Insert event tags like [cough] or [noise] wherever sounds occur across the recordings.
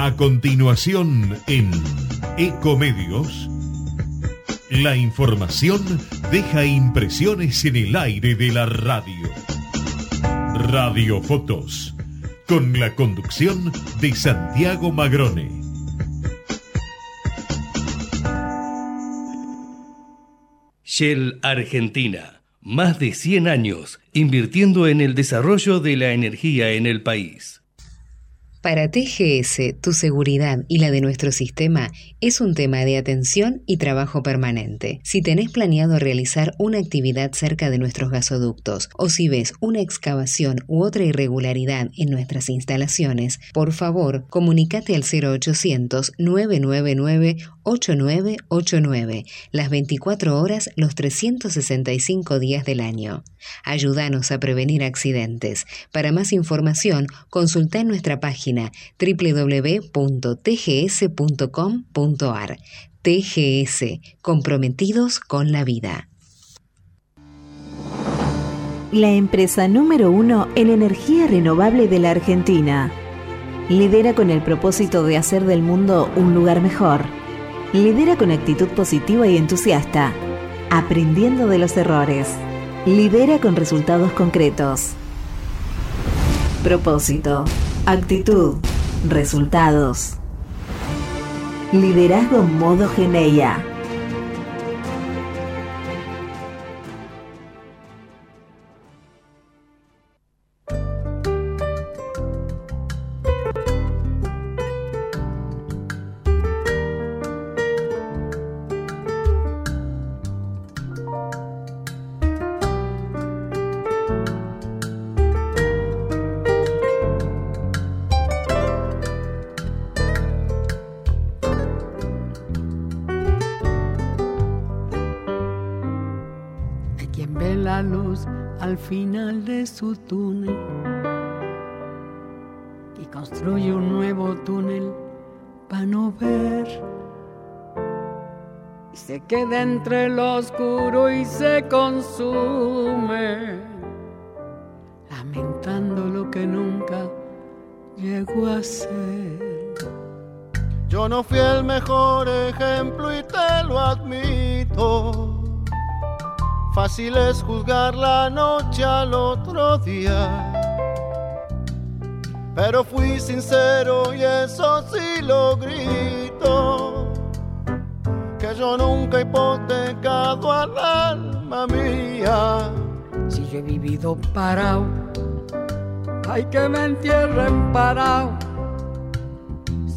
A continuación en Ecomedios, la información deja impresiones en el aire de la radio. Radio Fotos, con la conducción de Santiago Magrone. Shell Argentina, más de 100 años invirtiendo en el desarrollo de la energía en el país. Para TGS, tu seguridad y la de nuestro sistema es un tema de atención y trabajo permanente. Si tenés planeado realizar una actividad cerca de nuestros gasoductos o si ves una excavación u otra irregularidad en nuestras instalaciones, por favor, comunícate al 0800 999 8989, las 24 horas, los 365 días del año. Ayúdanos a prevenir accidentes. Para más información, consulta en nuestra página www.tgs.com.ar. TGS, comprometidos con la vida. La empresa número uno en energía renovable de la Argentina. Lidera con el propósito de hacer del mundo un lugar mejor Lidera con actitud positiva y entusiasta, aprendiendo de los errores. Lidera con resultados concretos. Propósito, actitud, resultados. Liderazgo modo Geneia. Su túnel y construye un nuevo túnel para no ver. Y se queda entre lo oscuro y se consume, lamentando lo que nunca llegó a ser. Yo no fui el mejor ejemplo y te lo admito Fácil es juzgar la noche al otro día. Pero fui sincero y eso sí lo grito. Que yo nunca he hipotecado al alma mía. Si yo he vivido parado, hay que me entierren parado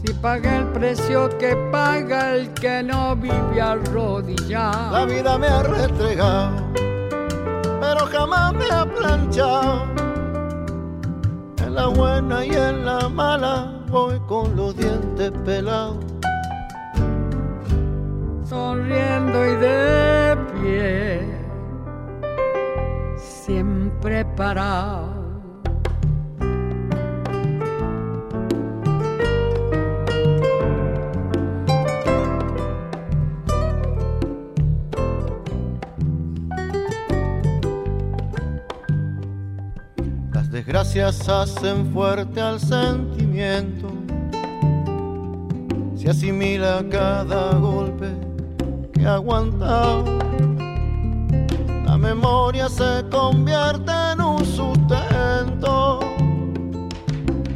si paga el precio que paga el que no vive arrodillado. La vida me ha restregado, pero jamás me ha planchado. En la buena y en la mala voy con los dientes pelados. Sonriendo y de pie, siempre parado desgracias hacen fuerte al sentimiento. Se asimila cada golpe que ha aguantado. La memoria se convierte en un sustento,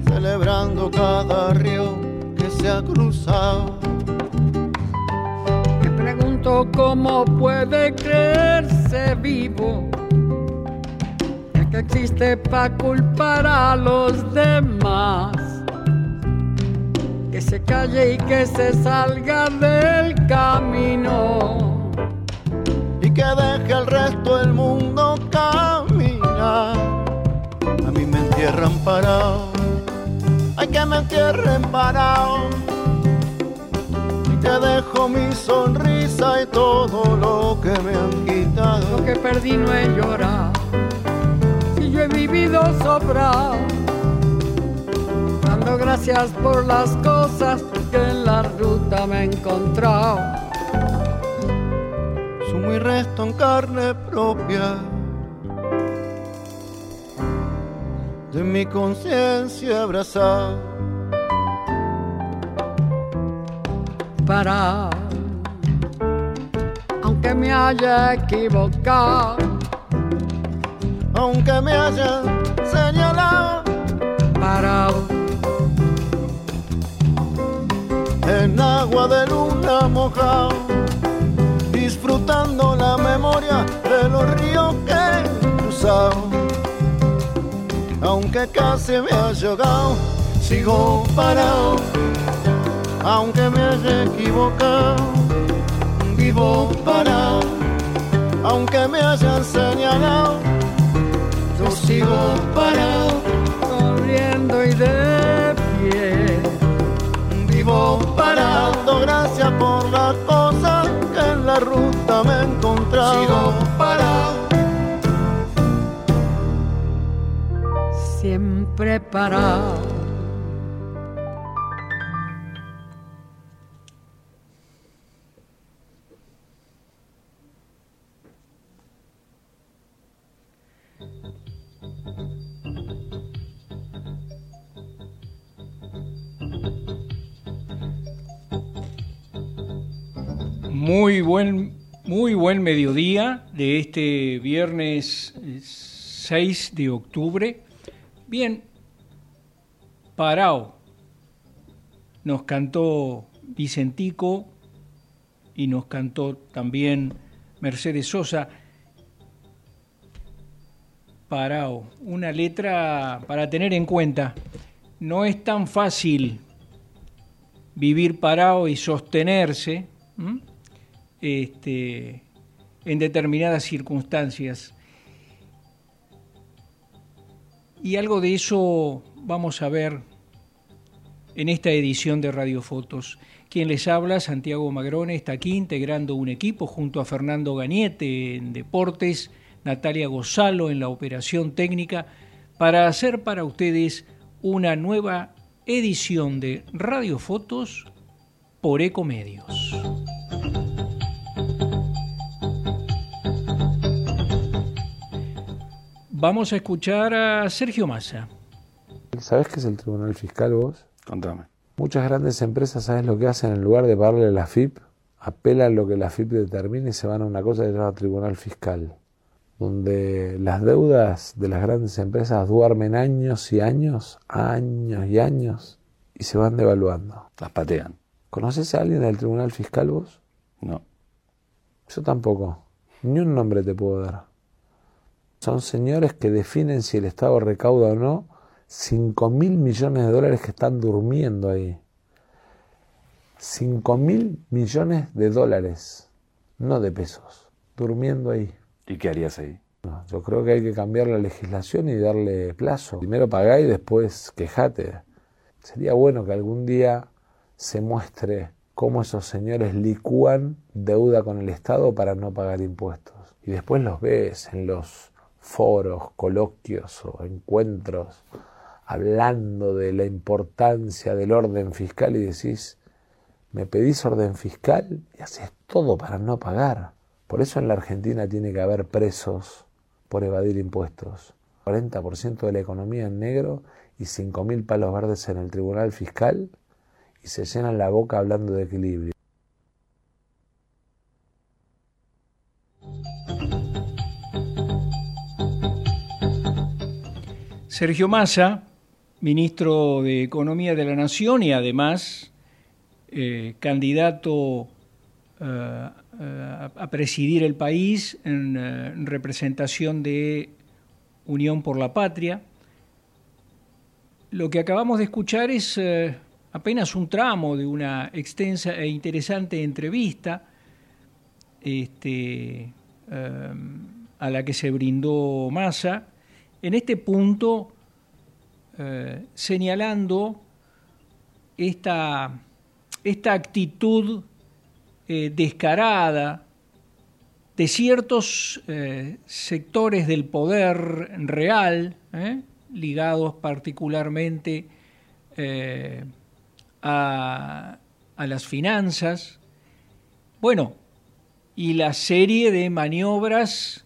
celebrando cada río que se ha cruzado. Me pregunto cómo puede creerse vivo existe para culpar a los demás. Que se calle y que se salga del camino. Y que deje al resto del mundo caminar. A mí me entierran parado. Hay que me entierren parado. Y te dejo mi sonrisa y todo lo que me han quitado. Lo que perdí no llorado yo he vivido sobrado, dando gracias por las cosas que en la ruta me he encontrado. Sumo y resto en carne propia de mi conciencia abrazada. parar, aunque me haya equivocado, aunque me haya señalado, parado en agua de luna mojado, disfrutando la memoria de los ríos que he cruzado. Aunque casi me haya ahogado, sigo parado. Aunque me haya equivocado, vivo parado. Aunque me hayan señalado, yo sigo parado, corriendo y de pie vivo parando, gracias por las cosas que en la ruta me he encontrado. Sigo parado. Siempre parado Muy buen, muy buen mediodía de este viernes 6 de octubre. Bien, Parao nos cantó Vicentico y nos cantó también Mercedes Sosa. Parao, una letra para tener en cuenta. No es tan fácil vivir parado y sostenerse este, en determinadas circunstancias. Y algo de eso vamos a ver en esta edición de Radio Fotos. Quien les habla, Santiago Magrone, está aquí integrando un equipo junto a Fernando Gañete en Deportes, Natalia Gozalo en la operación técnica, para hacer para ustedes una nueva edición de Radio Fotos por Ecomedios. Vamos a escuchar a Sergio Massa. ¿Sabes qué es el Tribunal Fiscal vos? Contame. Muchas grandes empresas, ¿sabes lo que hacen? En lugar de pagarle a la FIP, apelan lo que la FIP determine y se van a una cosa que se llama Tribunal Fiscal, donde las deudas de las grandes empresas duermen años y años, años y años, y se van devaluando. Las patean. ¿Conoces a alguien del Tribunal Fiscal vos? No. Yo tampoco. Ni un nombre te puedo dar. Son señores que definen si el Estado recauda o no 5 mil millones de dólares que están durmiendo ahí. 5 mil millones de dólares, no de pesos, durmiendo ahí. ¿Y qué harías ahí? yo creo que hay que cambiar la legislación y darle plazo. Primero pagá y después quejate. Sería bueno que algún día se muestre cómo esos señores licúan deuda con el Estado para no pagar impuestos. Y después los ves en los foros, coloquios o encuentros hablando de la importancia del orden fiscal y decís, me pedís orden fiscal y haces todo para no pagar. Por eso en la Argentina tiene que haber presos por evadir impuestos. 40% de la economía en negro y 5.000 palos verdes en el Tribunal Fiscal y se llenan la boca hablando de equilibrio. Sergio Massa, ministro de Economía de la Nación y además eh, candidato eh, a presidir el país en, eh, en, representación de Unión por la Patria. Lo que acabamos de escuchar es apenas un tramo de una extensa e interesante entrevista este, a la que se brindó Massa en este punto eh, señalando esta, esta actitud eh, descarada de ciertos eh, sectores del poder real, ligados particularmente a, a las finanzas, bueno, y la serie de maniobras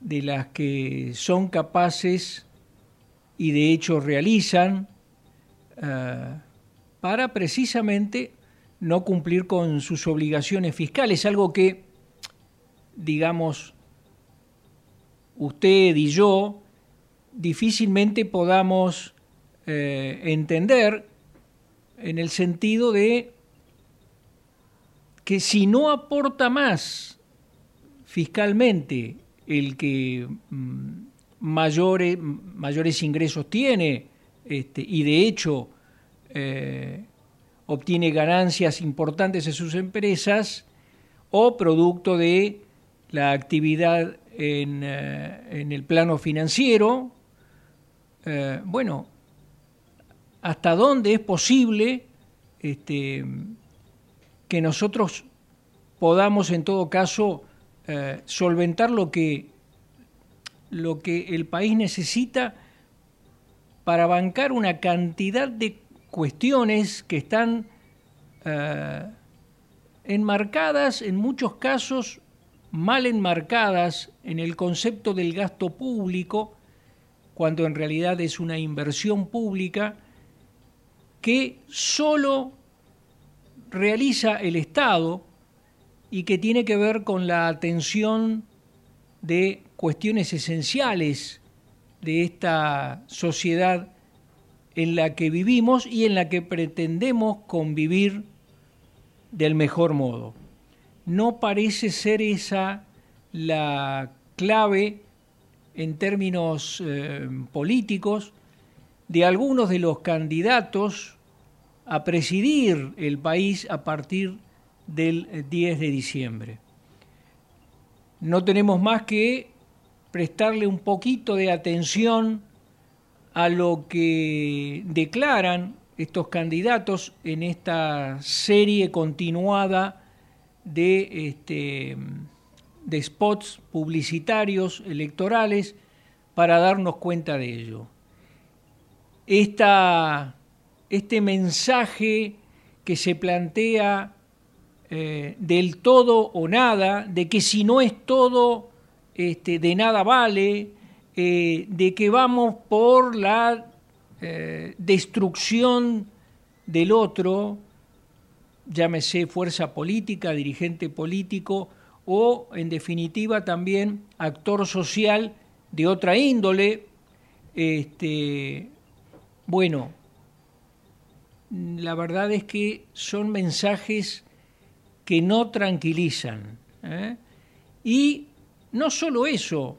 de las que son capaces y de hecho realizan eh, para precisamente no cumplir con sus obligaciones fiscales, algo que, digamos, usted y yo difícilmente podamos eh, entender en el sentido de que si no aporta más fiscalmente el que mm, mayores, mayores ingresos tiene este, y de hecho eh, obtiene ganancias importantes en sus empresas o producto de la actividad en, eh, en el plano financiero, eh, bueno, hasta dónde es posible este, que nosotros podamos en todo caso eh, solventar lo que, lo que el país necesita para bancar una cantidad de cuestiones que están enmarcadas en muchos casos mal enmarcadas en el concepto del gasto público, cuando en realidad es una inversión pública que solo realiza el Estado y que tiene que ver con la atención de cuestiones esenciales de esta sociedad en la que vivimos y en la que pretendemos convivir del mejor modo. No parece ser esa la clave en términos eh, políticos de algunos de los candidatos a presidir el país a partir del 10 eh, de diciembre. No tenemos más que prestarle un poquito de atención a lo que declaran estos candidatos en esta serie continuada de, este, de spots publicitarios electorales para darnos cuenta de ello. este mensaje que se plantea eh, del todo o nada, de que si no es todo, este, de nada vale, eh, de que vamos por la eh, destrucción del otro, llámese fuerza política, dirigente político o, en definitiva, también actor social de otra índole. Este, bueno, la verdad es que son mensajes que no tranquilizan. ¿eh? Y no solo eso,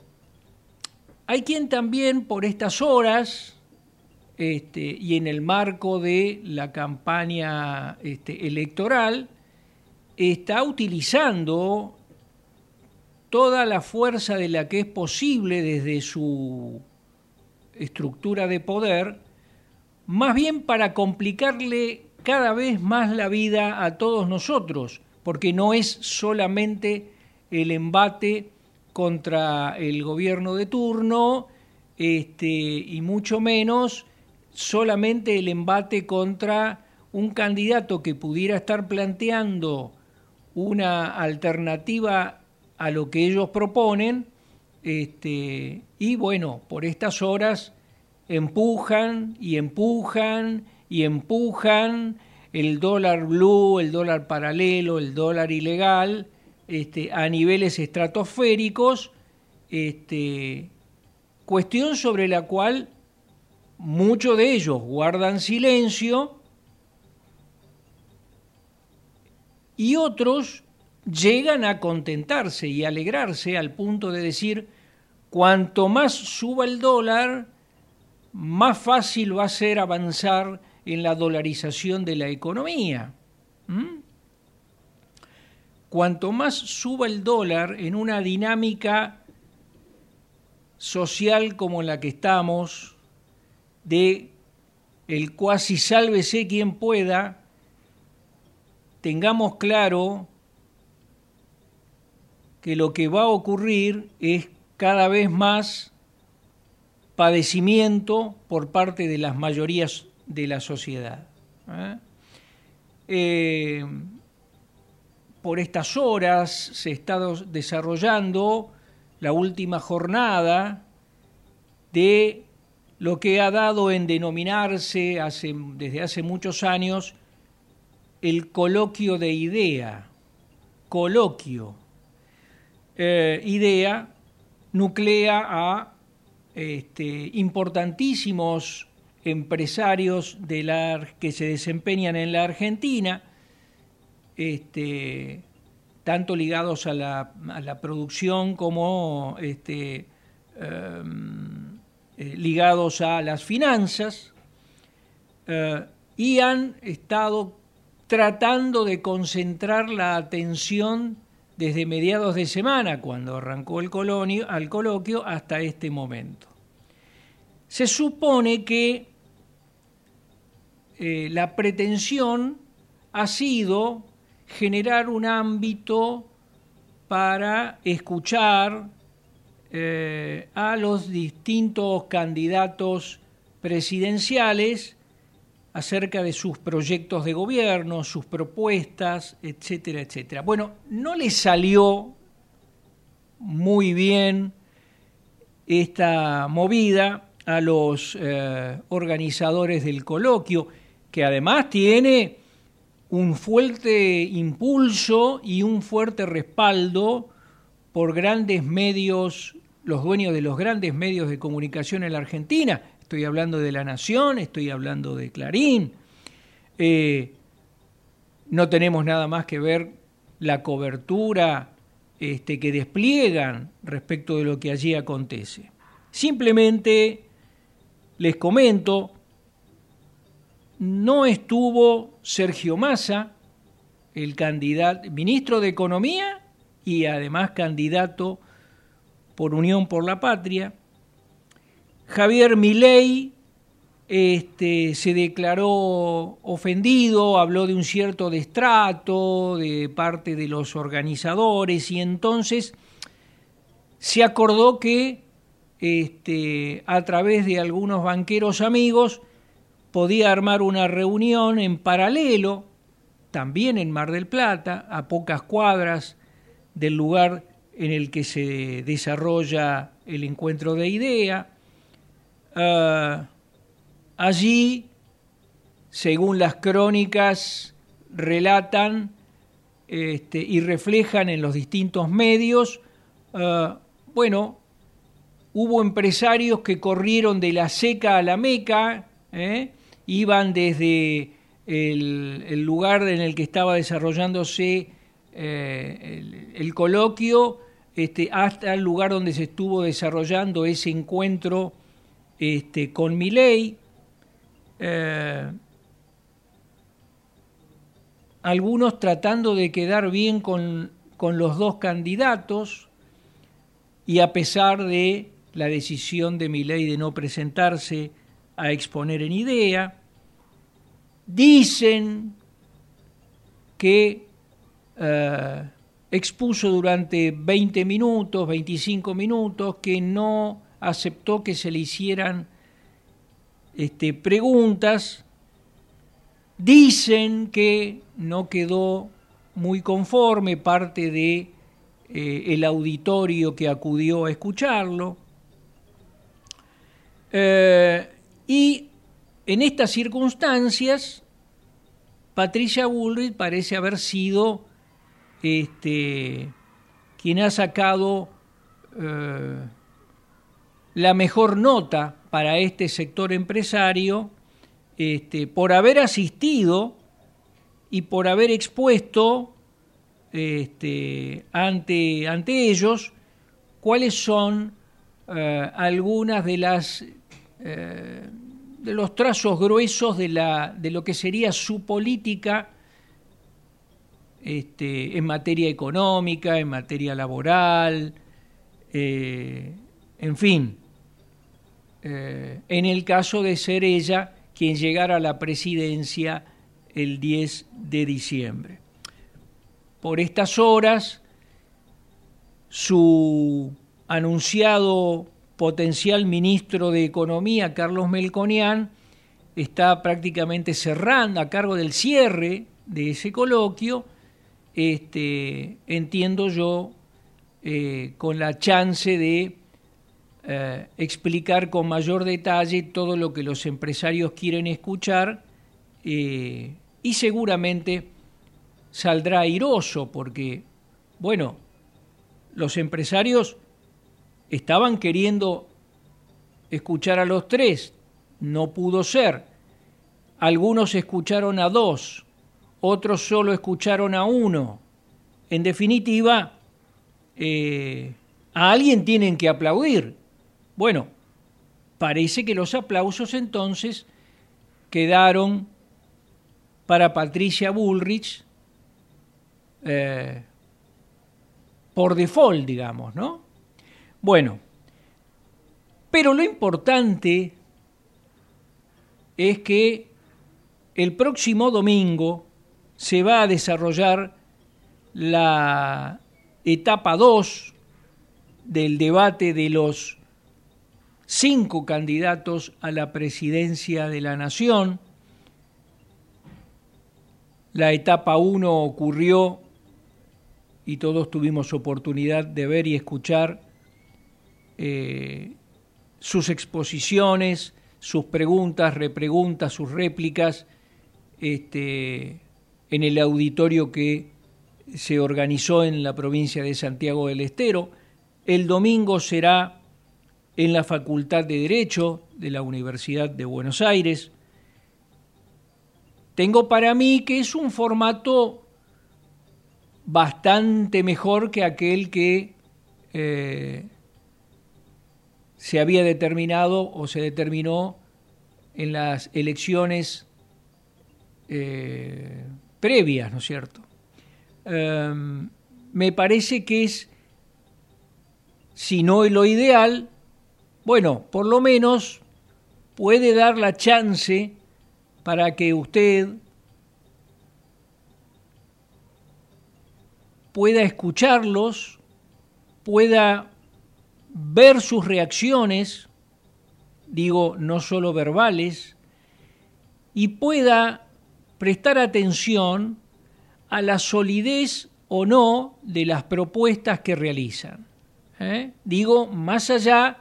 hay quien también por estas horas este, y en el marco de la campaña este, electoral está utilizando toda la fuerza de la que es posible desde su estructura de poder, más bien para complicarle cada vez más la vida a todos nosotros, porque no es solamente el embate contra el gobierno de turno, este, y mucho menos solamente el embate contra un candidato que pudiera estar planteando una alternativa a lo que ellos proponen, este, y bueno, por estas horas empujan y empujan y empujan el dólar blue, el dólar paralelo, el dólar ilegal, este, a niveles estratosféricos, este, cuestión sobre la cual muchos de ellos guardan silencio y otros llegan a contentarse y alegrarse al punto de decir, cuanto más suba el dólar, más fácil va a ser avanzar en la dolarización de la economía. Cuanto más suba el dólar en una dinámica social como la que estamos, de el cuasi sálvese quien pueda, tengamos claro que lo que va a ocurrir es cada vez más padecimiento por parte de las mayorías de la sociedad. ¿eh? Eh, por estas horas se está desarrollando la última jornada de lo que ha dado en denominarse desde hace muchos años el coloquio de idea, coloquio. Eh, idea nuclea a este, importantísimos empresarios que se desempeñan en la Argentina, este, tanto ligados a la, producción como este, em, eh, ligados a las finanzas, eh, y han estado tratando de concentrar la atención desde mediados de semana, cuando arrancó el al coloquio, hasta este momento. Se supone que eh, la pretensión ha sido generar un ámbito para escuchar eh, a los distintos candidatos presidenciales acerca de sus proyectos de gobierno, sus propuestas, etcétera, etcétera. Bueno, no le salió muy bien esta movida a los eh, organizadores del coloquio, que además tiene un fuerte impulso y un fuerte respaldo por grandes medios, los dueños de los grandes medios de comunicación en la Argentina. Estoy hablando de La Nación, estoy hablando de Clarín. Eh, no tenemos nada más que ver la cobertura este, que despliegan respecto de lo que allí acontece. Simplemente les comento no estuvo Sergio Massa, el candidato, ministro de Economía y además candidato por Unión por la Patria. Javier Milei este, se declaró ofendido, habló de un cierto destrato de parte de los organizadores y entonces se acordó que este, a través de algunos banqueros amigos podía armar una reunión en paralelo, también en Mar del Plata, a pocas cuadras del lugar en el que se desarrolla el encuentro de idea. Ah, allí, según las crónicas, relatan este, y reflejan en los distintos medios, ah, bueno, hubo empresarios que corrieron de la seca a la meca, ¿eh? Iban desde el, lugar en el que estaba desarrollándose eh, el, coloquio este, hasta el lugar donde se estuvo desarrollando ese encuentro este, con Miley. Eh, algunos tratando de quedar bien con, con los dos candidatos y a pesar de la decisión de Miley de no presentarse a exponer en idea, dicen que eh, expuso durante 20 minutos, 25 minutos, que no aceptó que se le hicieran este, preguntas, dicen que no quedó muy conforme parte de eh, el auditorio que acudió a escucharlo. Eh, y en estas circunstancias, Patricia Bullrich parece haber sido este, quien ha sacado eh, la mejor nota para este sector empresario este, por haber asistido y por haber expuesto este, ante, ante ellos cuáles son eh, algunas de las eh, de los trazos gruesos de, la, de lo que sería su política este, en materia económica, en materia laboral, eh, en fin, eh, en el caso de ser ella quien llegara a la presidencia el 10 de diciembre. Por estas horas, su anunciado potencial ministro de Economía, Carlos Melconian, está prácticamente cerrando a cargo del cierre de ese coloquio, este, entiendo yo, eh, con la chance de eh, explicar con mayor detalle todo lo que los empresarios quieren escuchar eh, y seguramente saldrá airoso porque, bueno, los empresarios estaban queriendo escuchar a los tres, no pudo ser. Algunos escucharon a dos, otros solo escucharon a uno. En definitiva, eh, a alguien tienen que aplaudir. Bueno, parece que los aplausos entonces quedaron para Patricia Bullrich eh, por default, digamos, ¿no? Bueno, pero lo importante es que el próximo domingo se va a desarrollar la etapa 2 del debate de los cinco candidatos a la presidencia de la Nación. La etapa 1 ocurrió y todos tuvimos oportunidad de ver y escuchar eh, sus exposiciones, sus preguntas, repreguntas, sus réplicas este, en el auditorio que se organizó en la provincia de Santiago del Estero. El domingo será en la Facultad de Derecho de la Universidad de Buenos Aires. Tengo para mí que es un formato bastante mejor que aquel que eh, se había determinado o se determinó en las elecciones eh, previas, ¿no es cierto? Em, me parece que es, si no es lo ideal, bueno, por lo menos puede dar la chance para que usted pueda escucharlos, pueda ver sus reacciones, digo, no solo verbales, y pueda prestar atención a la solidez o no de las propuestas que realizan. ¿eh? Digo, más allá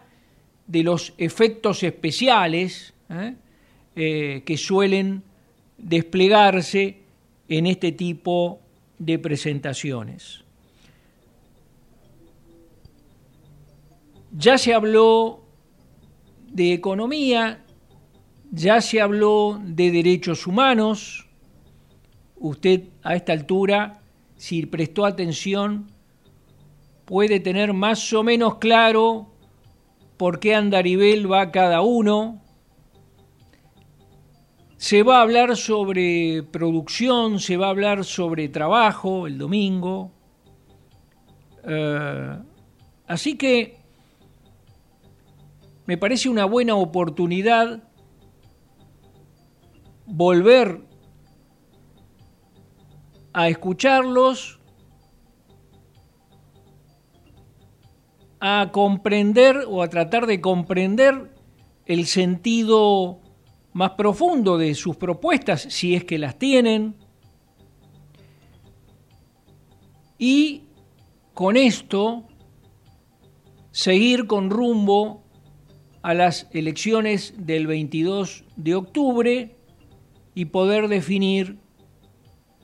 de los efectos especiales ¿eh? Eh, que suelen desplegarse en este tipo de presentaciones. Ya se habló de economía, ya se habló de derechos humanos. Usted a esta altura, si prestó atención, puede tener más o menos claro por qué andarivel va cada uno. Se va a hablar sobre producción, se va a hablar sobre trabajo el domingo. Eh, así que me parece una buena oportunidad volver a escucharlos a comprender o a tratar de comprender el sentido más profundo de sus propuestas, si es que las tienen, y con esto seguir con rumbo a las elecciones del 22 de octubre y poder definir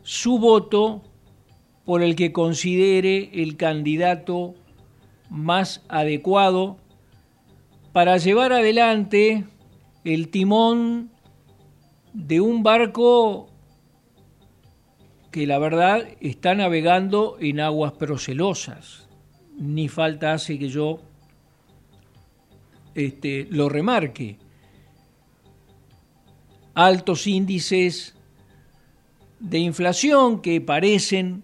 su voto por el que considere el candidato más adecuado para llevar adelante el timón de un barco que la verdad está navegando en aguas procelosas. Ni falta hace que yo este, lo remarque. Altos índices de inflación que parecen,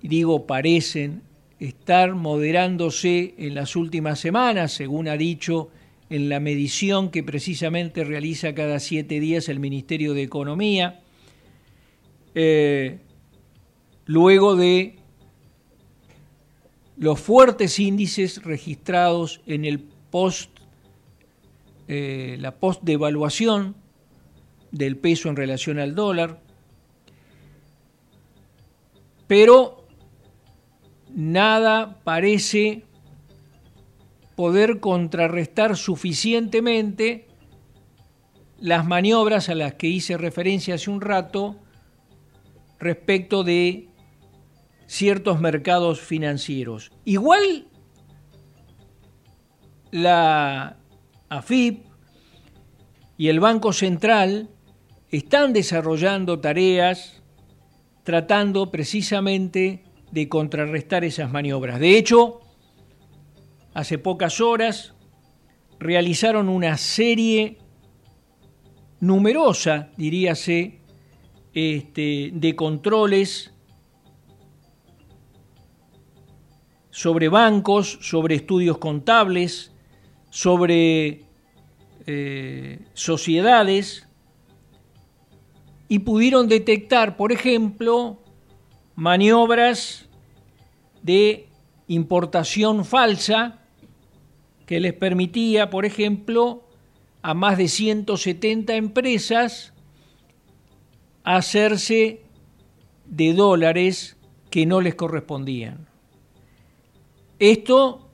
digo parecen, estar moderándose en las últimas semanas, según ha dicho en la medición que precisamente realiza cada siete días el Ministerio de Economía, eh, luego de los fuertes índices registrados en el post, eh, la post devaluación del peso en relación al dólar, pero nada parece poder contrarrestar suficientemente las maniobras a las que hice referencia hace un rato respecto de ciertos mercados financieros. Igual la AFIP y el Banco Central están desarrollando tareas tratando precisamente de contrarrestar esas maniobras. De hecho, hace pocas horas realizaron una serie numerosa, diríase, este, de controles sobre bancos, sobre estudios contables, sobre eh, sociedades, y pudieron detectar, por ejemplo, maniobras de importación falsa que les permitía, por ejemplo, a más de 170 empresas hacerse de dólares que no les correspondían. Esto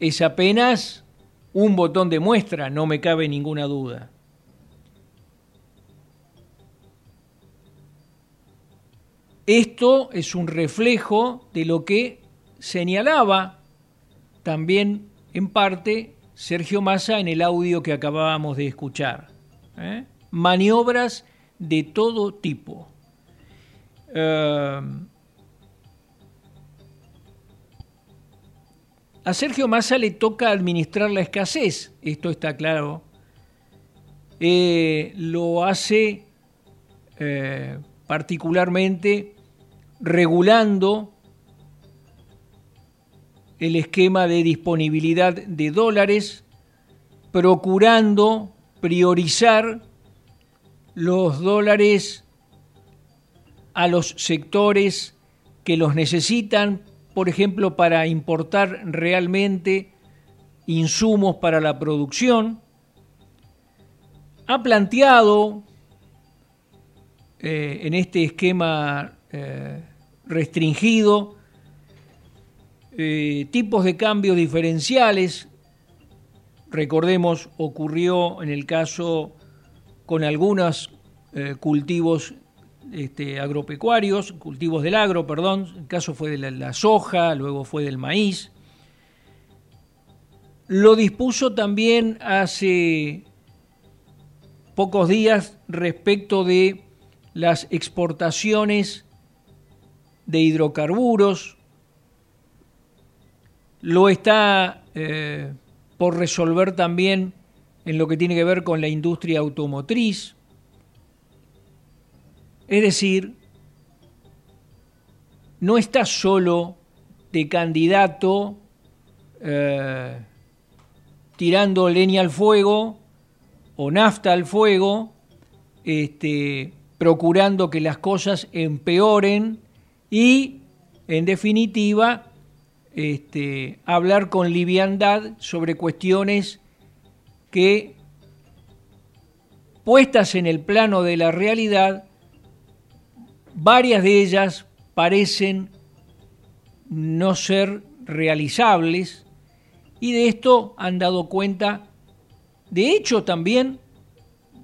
es apenas un botón de muestra, no me cabe ninguna duda. Esto es un reflejo de lo que señalaba también en parte Sergio Massa en el audio que acabábamos de escuchar. ¿eh? Maniobras de todo tipo. Eh, a Sergio Massa le toca administrar la escasez, esto está claro. Eh, lo hace particularmente regulando el esquema de disponibilidad de dólares, procurando priorizar los dólares a los sectores que los necesitan, por ejemplo, para importar realmente insumos para la producción. Ha planteado eh, en este esquema eh, restringido eh, tipos de cambios diferenciales. Recordemos, ocurrió en el caso con algunos cultivos este, agropecuarios, cultivos del agro, perdón, el caso fue de la, soja, luego fue del maíz. Lo dispuso también hace pocos días respecto de las exportaciones de hidrocarburos, lo está eh, por resolver también en lo que tiene que ver con la industria automotriz. Es decir, no está solo de candidato eh, tirando leña al fuego o nafta al fuego, este, procurando que las cosas empeoren y, en definitiva, este, hablar con liviandad sobre cuestiones que, puestas en el plano de la realidad, varias de ellas parecen no ser realizables y de esto han dado cuenta, de hecho también,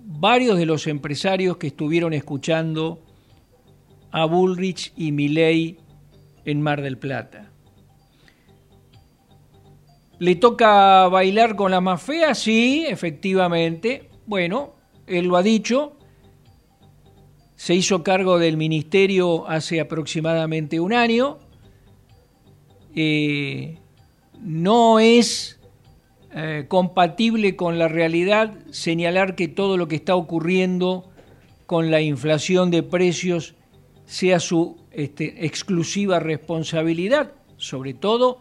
varios de los empresarios que estuvieron escuchando a Bullrich y Milley en Mar del Plata. ¿Le toca bailar con la más fea? Sí, efectivamente. Bueno, él lo ha dicho. Se hizo cargo del ministerio hace aproximadamente un año. Eh, no es eh, compatible con la realidad señalar que todo lo que está ocurriendo con la inflación de precios sea su este, exclusiva responsabilidad, sobre todo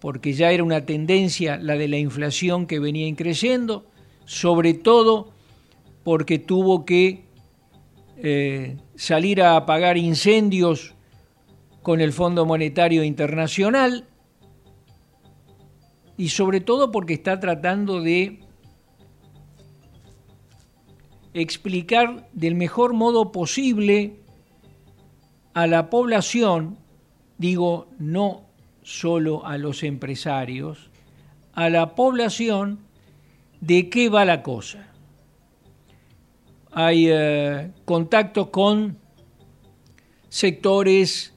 porque ya era una tendencia la de la inflación que venía increciendo, sobre todo porque tuvo que eh, salir a apagar incendios con el Fondo Monetario Internacional y sobre todo porque está tratando de explicar del mejor modo posible a la población, digo, no solo a los empresarios, a la población de qué va la cosa. Hay eh, contactos con sectores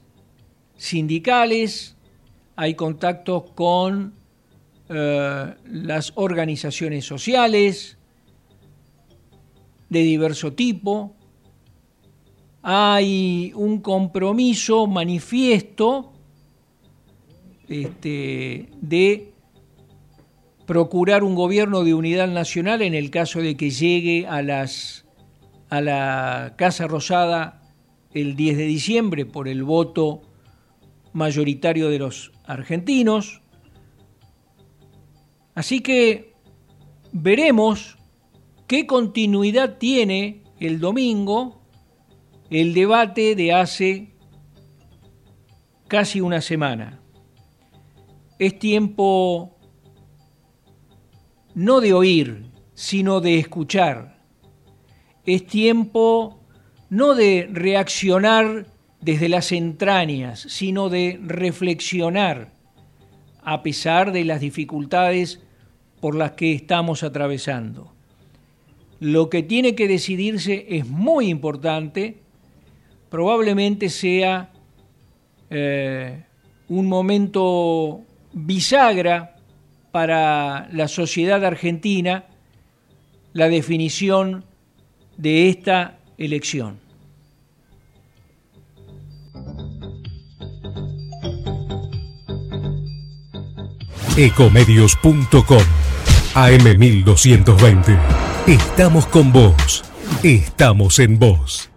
sindicales, hay contactos con eh, las organizaciones sociales de diverso tipo, hay un compromiso manifiesto este, de procurar un gobierno de unidad nacional en el caso de que llegue a, las, a la Casa Rosada el 10 de diciembre por el voto mayoritario de los argentinos. Así que veremos qué continuidad tiene el domingo el debate de hace casi una semana. Es tiempo no de oír, sino de escuchar. Es tiempo no de reaccionar desde las entrañas, sino de reflexionar a pesar de las dificultades por las que estamos atravesando. Lo que tiene que decidirse es muy importante, probablemente sea eh, un momento bisagra para la sociedad argentina la definición de esta elección. Ecomedios.com AM1220. Estamos con vos. Estamos en vos.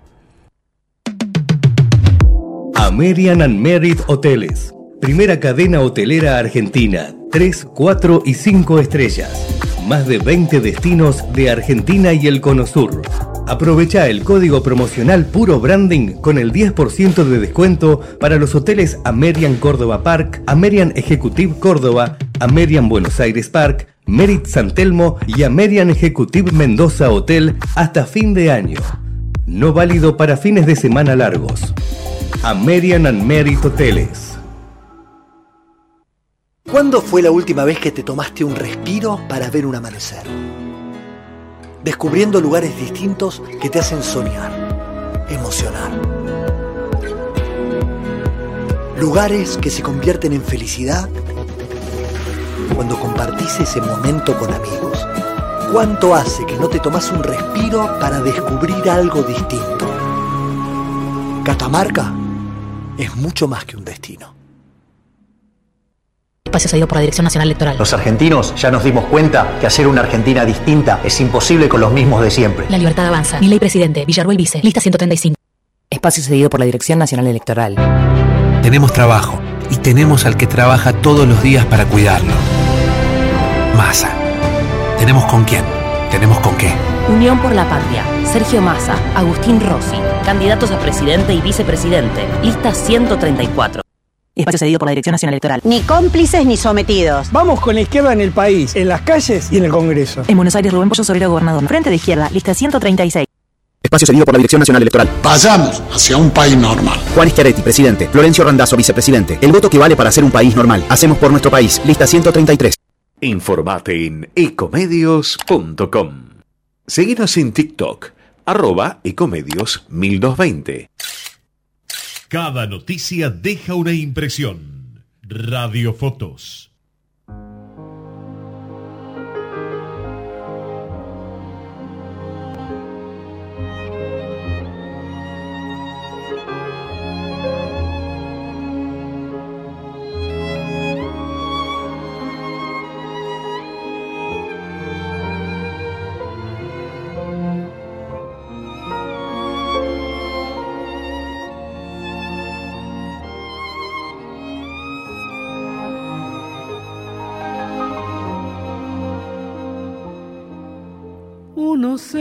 American and Merit Hoteles. Primera cadena hotelera argentina. 3, 4 y 5 estrellas. Más de 20 destinos de Argentina y el Cono Sur. Aprovecha el código promocional Puro Branding con el 10% de descuento para los hoteles Amerian Córdoba Park, Amerian Executive Córdoba, Amerian Buenos Aires Park, Merit San Telmo y Amerian Executive Mendoza Hotel hasta fin de año. No válido para fines de semana largos. Amerian and Merit Hoteles. ¿Cuándo fue la última vez que te tomaste un respiro para ver un amanecer? Descubriendo lugares distintos que te hacen soñar, emocionar. Lugares que se convierten en felicidad cuando compartís ese momento con amigos. ¿Cuánto hace que no te tomas un respiro para descubrir algo distinto? Catamarca es mucho más que un destino. Espacio cedido por la Dirección Nacional Electoral. Los argentinos ya nos dimos cuenta que hacer una Argentina distinta es imposible con los mismos de siempre. La libertad avanza. Mi ley presidente, Villarruel Vice, lista 135. Espacio cedido por la Dirección Nacional Electoral. Tenemos trabajo y tenemos al que trabaja todos los días para cuidarlo. Massa. Tenemos con quién, tenemos con qué. Unión por la Patria. Sergio Massa, Agustín Rossi, candidatos a presidente y vicepresidente. Lista 134. Espacio cedido por la Dirección Nacional Electoral. Ni cómplices ni sometidos. Vamos con la izquierda en el país, en las calles y en el Congreso. En Buenos Aires, Rubén Pollo Sobrero, gobernador. Frente de izquierda, lista 136. Espacio cedido por la Dirección Nacional Electoral. Vayamos hacia un país normal. Juan Schiaretti, presidente. Florencio Randazzo, vicepresidente. El voto que vale para ser un país normal. Hacemos por nuestro país. Lista 133. Informate en ecomedios.com. Seguinos en TikTok, arroba ecomedios 1220. Cada noticia deja una impresión. Radiofotos.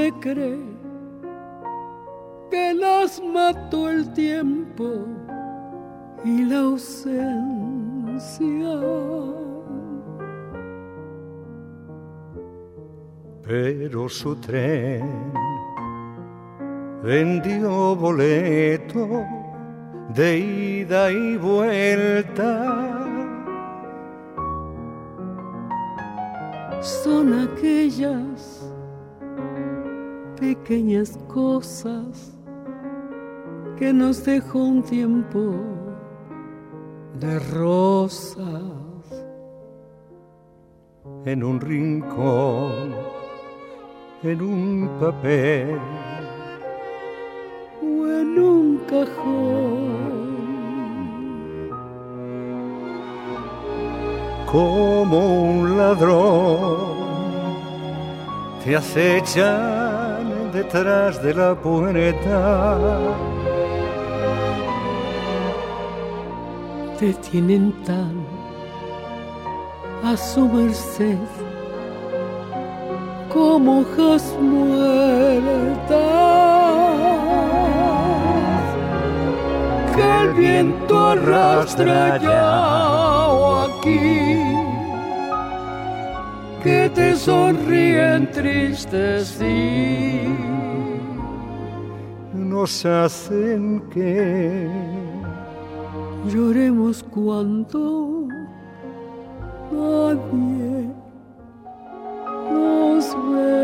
Se cree que las mató el tiempo y la ausencia. Pero su tren vendió boleto de ida y vuelta. Son aquellas pequeñas cosas que nos dejó un tiempo de rosas. En un rincón, en un papel o en un cajón. Como un ladrón te acechan detrás de la puerta. Te tienen tan a su merced como hojas muertas que el viento arrastra o aquí que te sonríen tristes sí nos hacen que lloremos cuando nadie nos ve.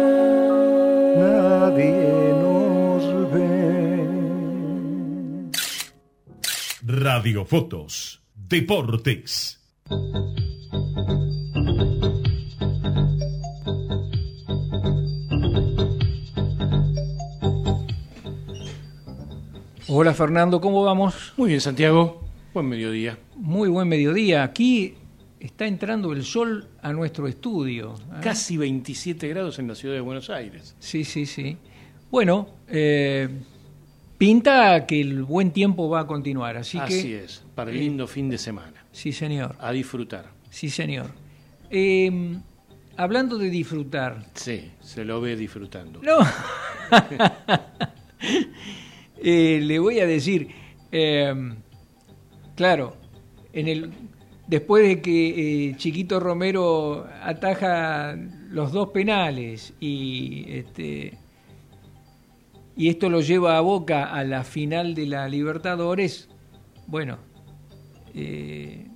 Nadie nos ve. Radiofotos, Deportes. Hola Fernando, ¿cómo vamos? Muy bien, Santiago. Buen mediodía. Muy buen mediodía. Aquí está entrando el sol a nuestro estudio. ¿eh? Casi 27 grados en la ciudad de Buenos Aires. Sí, sí, sí. Bueno, eh, pinta que el buen tiempo va a continuar, así, Así que... es, para el lindo fin de semana. Sí, señor. A disfrutar. Sí, señor. Eh, hablando de disfrutar. Sí, se lo ve disfrutando. No. [laughs] Eh, le voy a decir, eh, claro, en el después de que eh, Chiquito Romero ataja los dos penales y este y esto lo lleva a Boca a la final de la Libertadores, bueno, eh,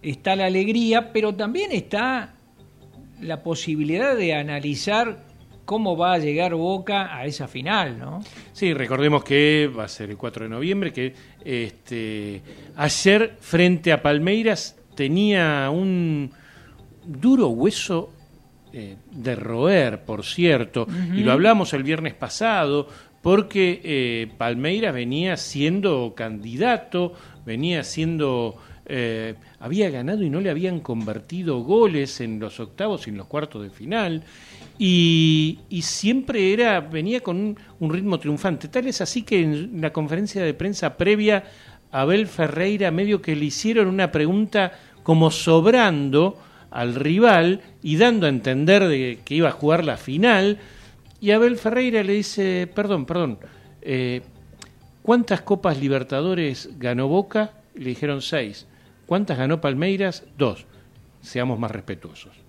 está la alegría, pero también está la posibilidad de analizar cómo va a llegar Boca a esa final, ¿no? Sí, recordemos que va a ser el 4 de noviembre, que este, ayer frente a Palmeiras tenía un duro hueso eh, de roer, por cierto, y lo hablamos el viernes pasado, porque eh, Palmeiras venía siendo candidato, venía siendo... Eh, había ganado y no le habían convertido goles en los octavos y en los cuartos de final. Y, siempre era venía con un, un, ritmo triunfante. Tal es así que en la conferencia de prensa previa, Abel Ferreira medio que le hicieron una pregunta como sobrando al rival y dando a entender de que iba a jugar la final. Y Abel Ferreira le dice, perdón, perdón, eh, ¿cuántas Copas Libertadores ganó Boca? Le dijeron seis. ¿Cuántas ganó Palmeiras? Dos. Seamos más respetuosos.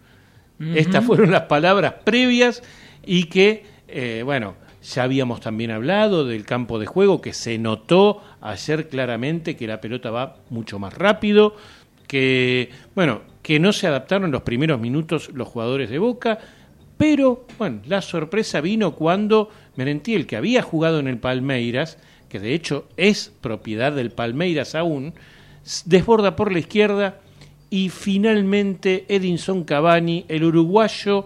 Uh -huh. Estas fueron las palabras previas y que, eh, bueno, ya habíamos también hablado del campo de juego, que se notó ayer claramente que la pelota va mucho más rápido, que, bueno, que no se adaptaron los primeros minutos los jugadores de Boca, pero, bueno, la sorpresa vino cuando Merentiel, que había jugado en el Palmeiras, que de hecho es propiedad del Palmeiras aún, desborda por la izquierda y finalmente Edinson Cavani, el uruguayo,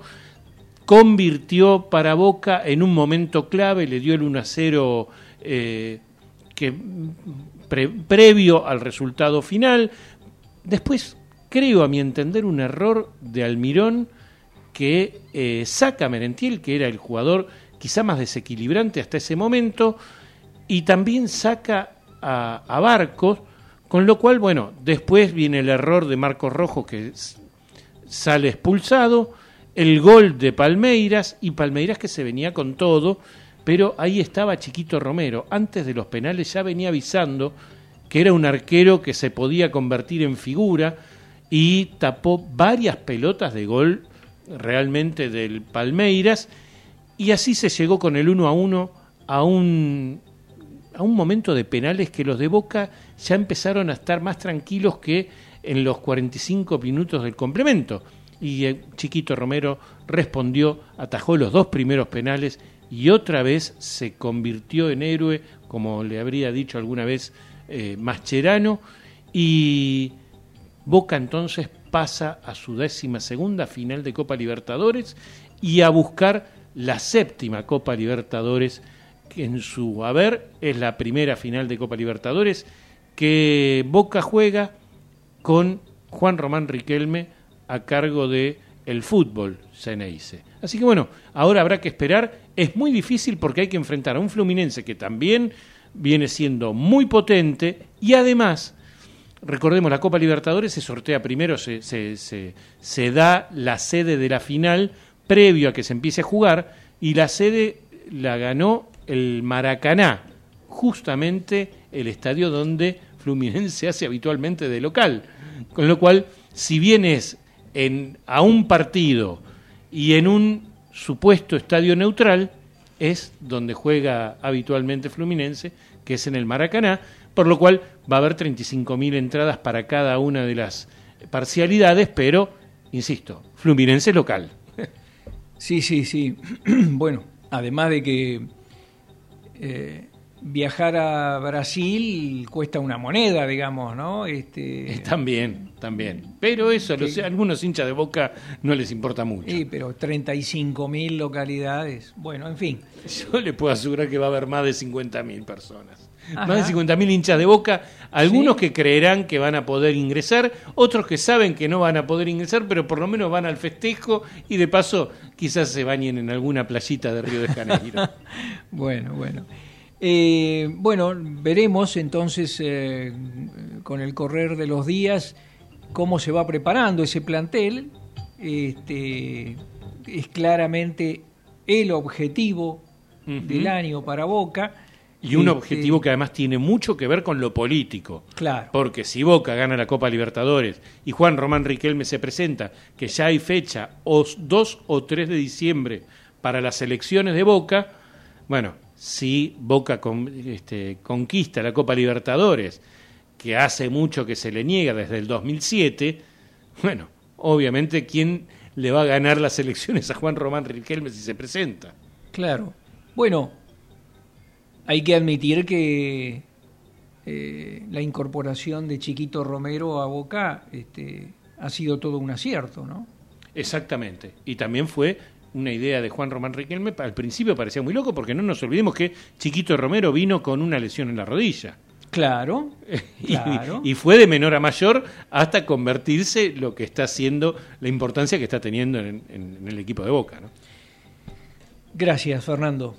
convirtió para Boca en un momento clave, le dio el 1 a 0 eh, que, pre, previo al resultado final. Después, creo a mi entender, un error de Almirón que eh, saca a Merentiel, que era el jugador quizá más desequilibrante hasta ese momento, y también saca a Barcos, con lo cual, bueno, después viene el error de Marcos Rojo que sale expulsado, el gol de Palmeiras y Palmeiras que se venía con todo, pero ahí estaba Chiquito Romero. Antes de los penales ya venía avisando que era un arquero que se podía convertir en figura y tapó varias pelotas de gol realmente del Palmeiras y así se llegó con el 1 a 1 a un a un momento de penales que los de Boca ya empezaron a estar más tranquilos que en los 45 minutos del complemento. Y eh, Chiquito Romero respondió, atajó los dos primeros penales y otra vez se convirtió en héroe como le habría dicho alguna vez eh, Mascherano, y Boca entonces pasa a su décima segunda final de Copa Libertadores y a buscar la séptima Copa Libertadores, en su haber es la primera final de Copa Libertadores, que Boca juega con Juan Román Riquelme a cargo de el fútbol Ceneice. Así que bueno, ahora habrá que esperar. Es muy difícil porque hay que enfrentar a un Fluminense que también viene siendo muy potente y además, recordemos, la Copa Libertadores se sortea primero, se, se, da la sede de la final previo a que se empiece a jugar y la sede la ganó el Maracaná, justamente el estadio donde Fluminense hace habitualmente de local. Con lo cual, si bien es en, a un partido y en un supuesto estadio neutral, es donde juega habitualmente Fluminense, que es en el Maracaná, por lo cual va a haber 35.000 entradas para cada una de las parcialidades, pero, insisto, Fluminense local. Sí, sí, sí. [clears throat] bueno, además de que eh, viajar a Brasil cuesta una moneda, digamos, ¿no? Este... También, también. Pero eso a algunos hinchas de Boca no les importa mucho. Sí, pero 35.000 localidades. Bueno, en fin. Yo le puedo asegurar que va a haber más de 50.000 personas. Más de 50.000 hinchas de Boca, algunos que creerán que van a poder ingresar, otros que saben que no van a poder ingresar, pero por lo menos van al festejo y de paso quizás se bañen en alguna playita de Río de Janeiro. [laughs] bueno, bueno. Eh, bueno, veremos entonces eh, con el correr de los días cómo se va preparando ese plantel. Este, es claramente el objetivo del año para Boca. Y un objetivo que además tiene mucho que ver con lo político. Claro. Porque si Boca gana la Copa Libertadores y Juan Román Riquelme se presenta, que ya hay fecha, o 2 o 3 de diciembre para las elecciones de Boca, bueno, si Boca este, conquista la Copa Libertadores, que hace mucho que se le niega desde el 2007, bueno, obviamente, ¿quién le va a ganar las elecciones a Juan Román Riquelme si se presenta? Claro. Bueno, hay que admitir que eh, la incorporación de Chiquito Romero a Boca este, ha sido todo un acierto, ¿no? Exactamente. Y también fue una idea de Juan Román Riquelme, al principio parecía muy loco porque no nos olvidemos que Chiquito Romero vino con una lesión en la rodilla. Claro, [laughs] y, fue de menor a mayor hasta convertirse lo que está haciendo, la importancia que está teniendo en, en el equipo de Boca. ¿no? Gracias, Fernando.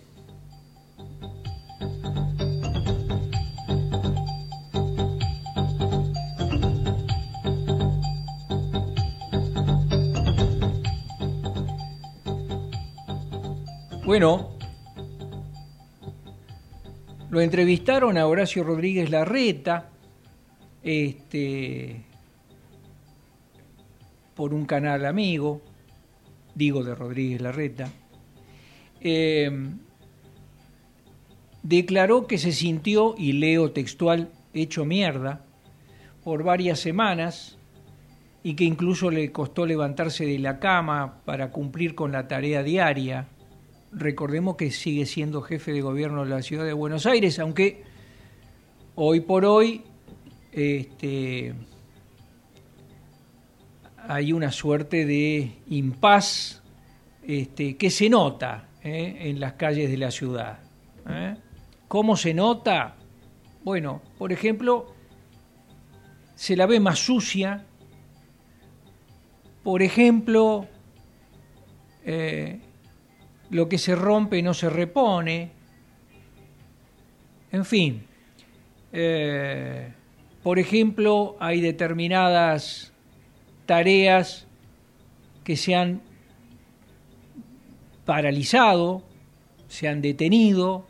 Bueno, lo entrevistaron a Horacio Rodríguez Larreta, este, por un canal amigo, digo de Rodríguez Larreta. Em, declaró que se sintió, y leo textual, hecho mierda por varias semanas y que incluso le costó levantarse de la cama para cumplir con la tarea diaria recordemos que sigue siendo jefe de gobierno de la ciudad de Buenos Aires, aunque hoy por hoy este, hay una suerte de impas este, que se nota ¿eh? en las calles de la ciudad. ¿eh? ¿Cómo se nota? Bueno, por ejemplo, se la ve más sucia. Por ejemplo, eh, lo que se rompe no se repone, en fin. Eh, por ejemplo, hay determinadas tareas que se han paralizado, se han detenido,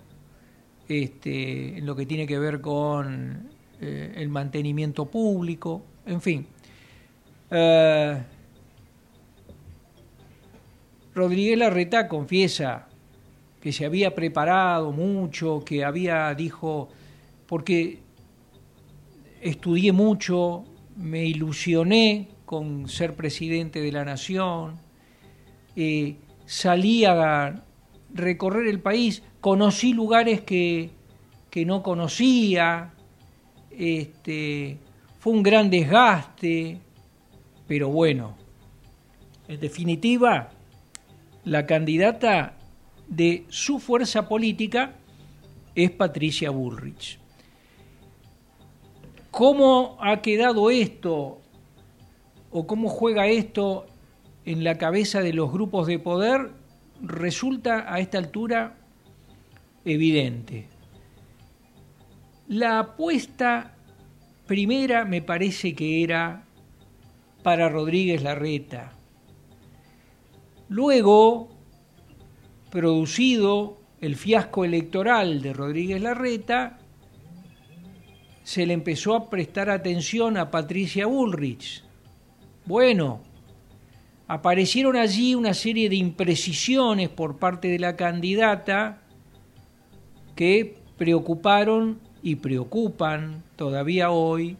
este, en lo que tiene que ver con eh, el mantenimiento público, en fin. Eh, Rodríguez Larreta confiesa que se había preparado mucho, que había, dijo, porque estudié mucho, me ilusioné con ser presidente de la nación, eh, salí a recorrer el país, conocí lugares que que no conocía, este, fue un gran desgaste, pero bueno, en definitiva, la candidata de su fuerza política es Patricia Bullrich. ¿Cómo ha quedado esto o cómo juega esto en la cabeza de los grupos de poder? Resulta a esta altura evidente. La apuesta primera me parece que era para Rodríguez Larreta. Luego, producido el fiasco electoral de Rodríguez Larreta, se le empezó a prestar atención a Patricia Bullrich. Bueno, aparecieron allí una serie de imprecisiones por parte de la candidata que preocuparon y preocupan todavía hoy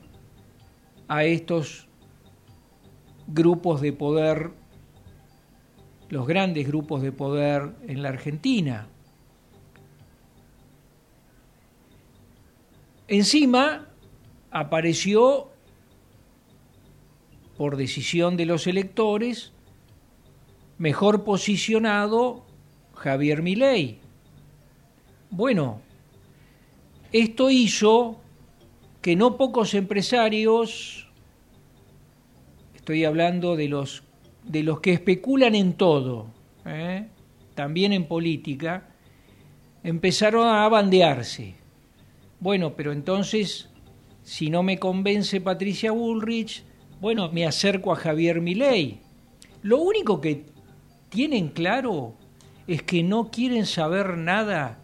a estos grupos de poder, los grandes grupos de poder en la Argentina. Encima apareció, por decisión de los electores, mejor posicionado Javier Milei. Bueno, esto hizo que no pocos empresarios, estoy hablando de los, de los que especulan en todo, ¿eh? también en política, empezaron a bandearse. Bueno, pero entonces, si no me convence Patricia Bullrich, bueno, me acerco a Javier Milei. Lo único que tienen claro es que no quieren saber nada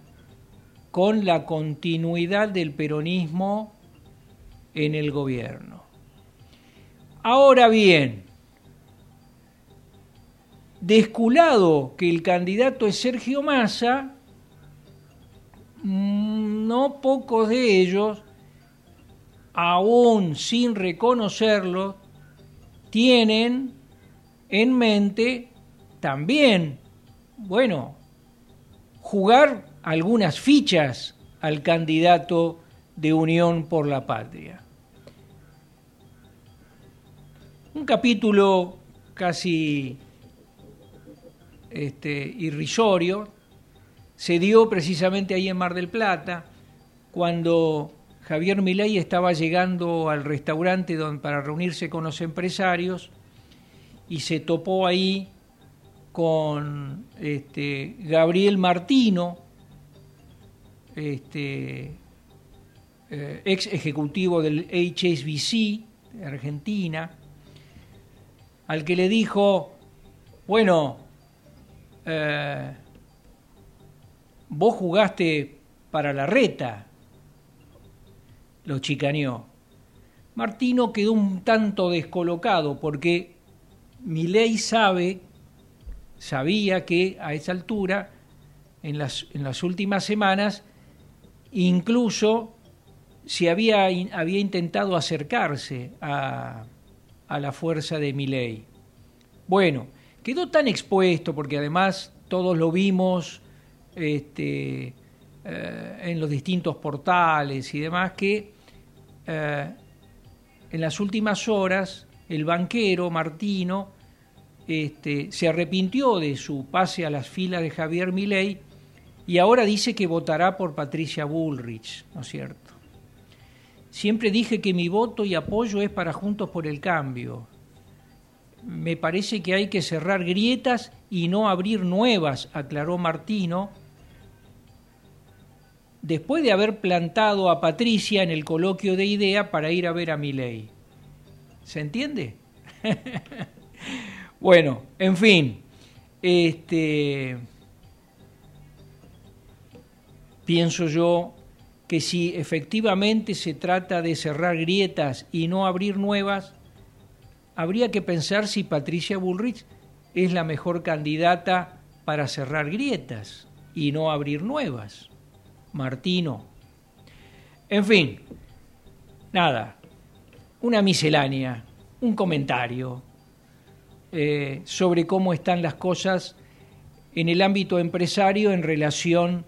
con la continuidad del peronismo en el gobierno. Ahora bien, desculado que el candidato es Sergio Massa, mm, no pocos de ellos, aún sin reconocerlo, tienen en mente también, bueno, jugar algunas fichas al candidato de Unión por la Patria. Un capítulo casi este, irrisorio se dio precisamente ahí en Mar del Plata, cuando Javier Milei estaba llegando al restaurante para reunirse con los empresarios y se topó ahí con este, Gabriel Martino, este, eh, ex ejecutivo del HSBC de Argentina, al que le dijo, bueno, eh, vos jugaste para la reta, lo chicaneó. Martino quedó un tanto descolocado porque Milei sabe, sabía que a esa altura, en las, en las últimas semanas, Incluso se había, había intentado acercarse a, la fuerza de Milei. Bueno, quedó tan expuesto porque además todos lo vimos este, eh, en los distintos portales y demás que eh, en las últimas horas el banquero Martino este, se arrepintió de su pase a las filas de Javier Milei y ahora dice que votará por Patricia Bullrich, ¿no es cierto? Siempre dije que mi voto y apoyo es para Juntos por el Cambio. Me parece que hay que cerrar grietas y no abrir nuevas, aclaró Martino, después de haber plantado a Patricia en el coloquio de idea para ir a ver a Milei. ¿Se entiende? [laughs] bueno, en fin, este Pienso yo que si efectivamente se trata de cerrar grietas y no abrir nuevas, habría que pensar si Patricia Bullrich es la mejor candidata para cerrar grietas y no abrir nuevas. Martino. En fin, nada, una miscelánea, un comentario eh, sobre cómo están las cosas en el ámbito empresario en relación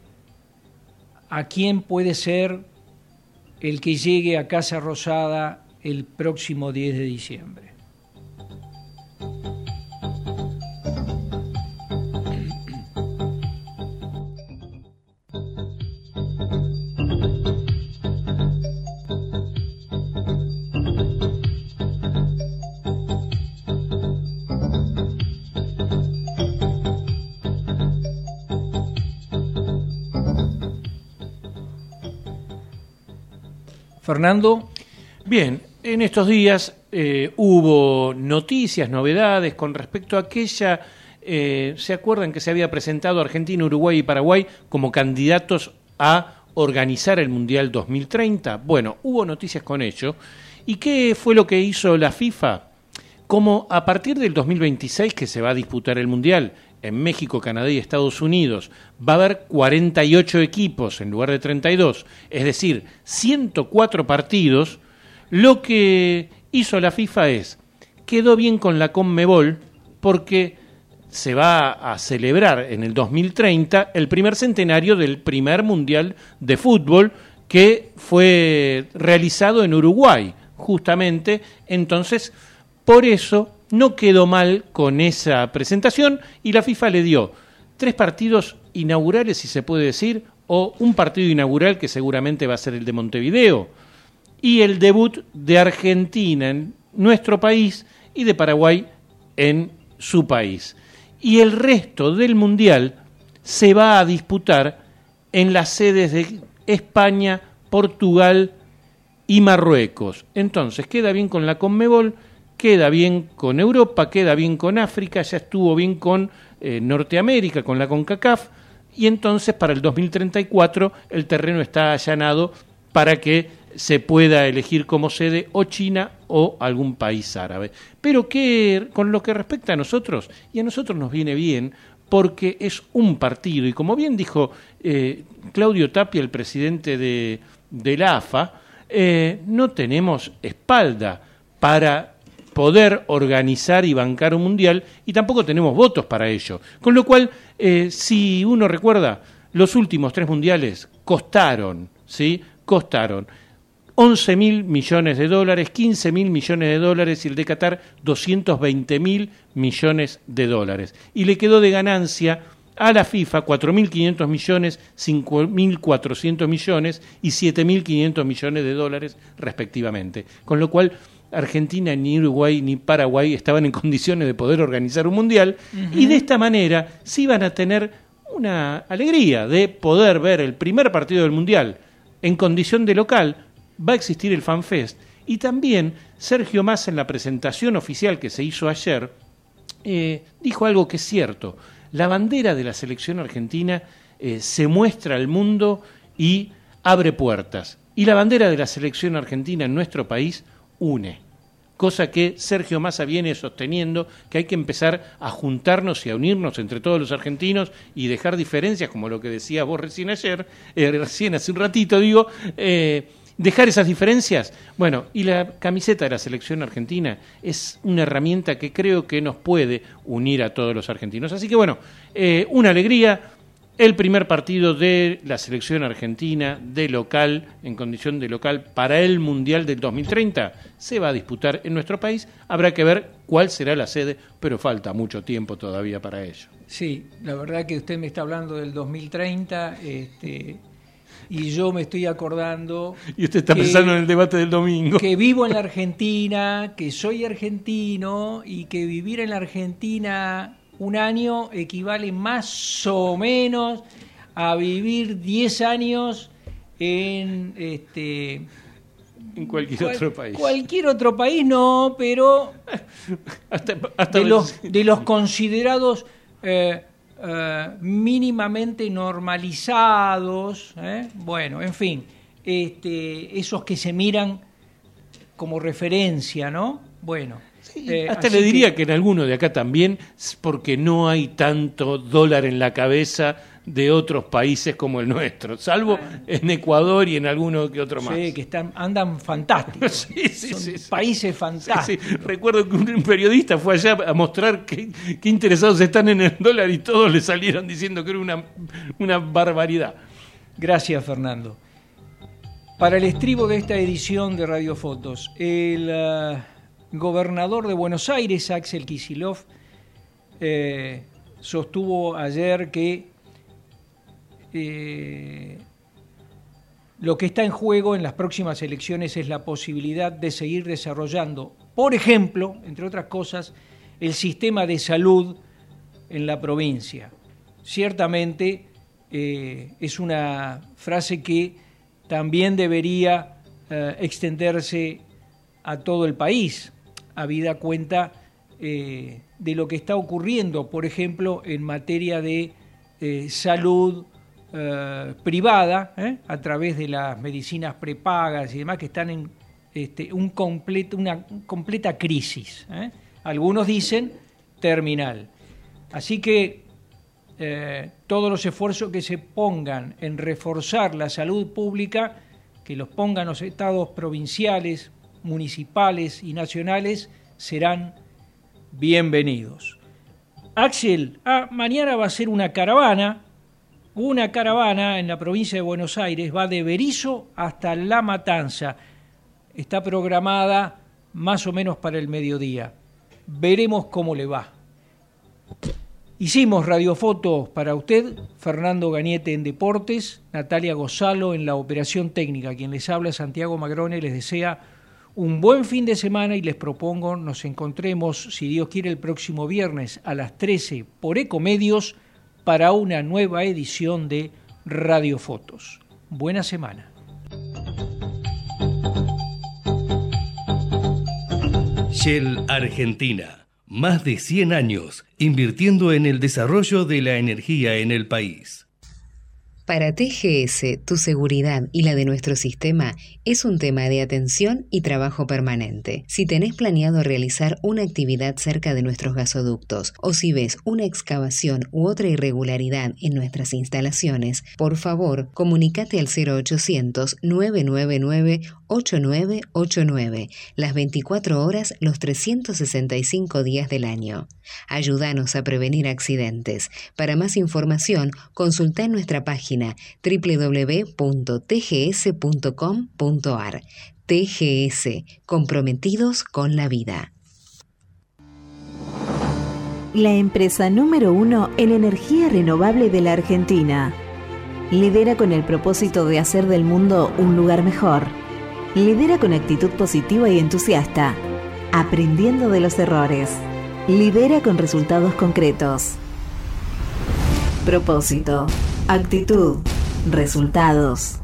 a quién puede ser el que llegue a Casa Rosada el próximo 10 de diciembre. Fernando. Bien, en estos días eh, hubo noticias, novedades con respecto a aquella, eh, ¿se acuerdan que se había presentado Argentina, Uruguay y Paraguay como candidatos a organizar el Mundial 2030? Bueno, hubo noticias con ello. ¿Y qué fue lo que hizo la FIFA? Como a partir del 2026 que se va a disputar el Mundial en México, Canadá y Estados Unidos va a haber 48 equipos en lugar de 32, es decir, 104 partidos, lo que hizo la FIFA es, quedó bien con la Conmebol porque se va a celebrar en el 2030 el primer centenario del primer Mundial de Fútbol que fue realizado en Uruguay, justamente. Entonces, por eso no quedó mal con esa presentación y la FIFA le dio tres partidos inaugurales, si se puede decir, o un partido inaugural que seguramente va a ser el de Montevideo, y el debut de Argentina en nuestro país y de Paraguay en su país. Y el resto del Mundial se va a disputar en las sedes de España, Portugal y Marruecos. Entonces, queda bien con la Conmebol queda bien con Europa, queda bien con África, ya estuvo bien con eh, Norteamérica, con la CONCACAF, y entonces para el 2034 el terreno está allanado para que se pueda elegir como sede o China o algún país árabe. Pero que con lo que respecta a nosotros, y a nosotros nos viene bien, porque es un partido, y como bien dijo eh, Claudio Tapia, el presidente de, la AFA, eh, no tenemos espalda para poder organizar y bancar un mundial y tampoco tenemos votos para ello. Con lo cual, eh, si uno recuerda, los últimos tres mundiales costaron, ¿sí? Costaron 11 mil millones de dólares, 15 mil millones de dólares y el de Qatar 220 mil millones de dólares. Y le quedó de ganancia a la FIFA 4.500 millones, 5.400 millones y 7.500 millones de dólares respectivamente. Con lo cual Argentina, ni Uruguay, ni Paraguay estaban en [laughs] condiciones de poder organizar un mundial y de esta manera sí iban a tener una alegría de poder ver el primer partido del mundial en condición de local. Va a existir el FanFest y también Sergio Massa en la presentación oficial que se hizo ayer eh, dijo algo que es cierto. La bandera de la selección argentina eh, se muestra al mundo y abre puertas. Y la bandera de la selección argentina en nuestro país une. Cosa que Sergio Massa viene sosteniendo, que hay que empezar a juntarnos y a unirnos entre todos los argentinos y dejar diferencias, como lo que decía vos recién ayer, eh, recién hace un ratito, digo, eh, dejar esas diferencias. Bueno, y la camiseta de la selección argentina es una herramienta que creo que nos puede unir a todos los argentinos. Así que bueno, eh, una alegría el primer partido de la selección argentina de local, en condición de local, para el Mundial del 2030 se va a disputar en nuestro país. Habrá que ver cuál será la sede, pero falta mucho tiempo todavía para ello. Sí, la verdad que usted me está hablando del 2030 este, y yo me estoy acordando... Y usted está pensando en el debate del domingo. Que vivo en la Argentina, que soy argentino y que vivir en la Argentina un año equivale más o menos a vivir 10 años en este en cualquier otro país. Cualquier otro país no, pero [laughs] hasta, de, los, de los considerados eh, eh, mínimamente normalizados, ¿eh? bueno, en fin, este, esos que se miran como referencia, ¿no? Bueno, eh, hasta le diría que... en alguno de acá también, porque no hay tanto dólar en la cabeza de otros países como el nuestro, salvo en Ecuador y en alguno que otro más. Sí, que están, andan fantásticos. [laughs] sí, países fantásticos. Recuerdo que un periodista fue allá a mostrar qué, interesados están en el dólar y todos le salieron diciendo que era una, una barbaridad. Gracias, Fernando. Para el estribo de esta edición de Radio Fotos, el eh, gobernador de Buenos Aires, Axel Kisilov, eh, sostuvo ayer que eh, lo que está en juego en las próximas elecciones es la posibilidad de seguir desarrollando, por ejemplo, entre otras cosas, el sistema de salud en la provincia. Ciertamente eh, es una frase que también debería extenderse a todo el país, habida cuenta eh, de lo que está ocurriendo, por ejemplo, en materia de salud privada, a través de las medicinas prepagas y demás, que están en este, un una completa crisis. Algunos dicen terminal. Así que eh, todos los esfuerzos que se pongan en reforzar la salud pública, que los pongan los estados provinciales, municipales y nacionales, serán bienvenidos. Axel, ah, mañana va a ser una caravana, una caravana en la provincia de Buenos Aires, va de Berizo hasta La Matanza. Está programada más o menos para el mediodía. Veremos cómo le va. Hicimos radiofotos para usted, Fernando Gañete en Deportes, Natalia Gozalo en la operación técnica. Quien les habla, Santiago Magrone, les desea un buen fin de semana y les propongo nos encontremos, si Dios quiere, el próximo viernes a las 13 por Ecomedios para una nueva edición de Radiofotos. Buena semana. Shell Argentina más de 100 años invirtiendo en el desarrollo de la energía en el país. Para TGS, tu seguridad y la de nuestro sistema es un tema de atención y trabajo permanente. Si tenés planeado realizar una actividad cerca de nuestros gasoductos o si ves una excavación u otra irregularidad en nuestras instalaciones, por favor, comunícate al 0800 999 8989, las 24 horas, los 365 días del año. Ayúdanos a prevenir accidentes. Para más información, consulta nuestra página www.tgs.com.ar. TGS, comprometidos con la vida. La empresa número uno en energía renovable de la Argentina. Lidera con el propósito de hacer del mundo un lugar mejor Lidera con actitud positiva y entusiasta, aprendiendo de los errores. Lidera con resultados concretos. Propósito, actitud, resultados.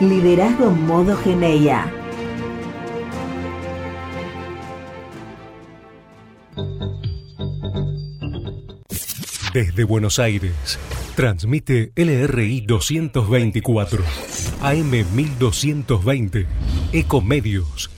Liderazgo modo Geneia. Desde Buenos Aires, transmite LRI 224, AM 1220, Ecomedios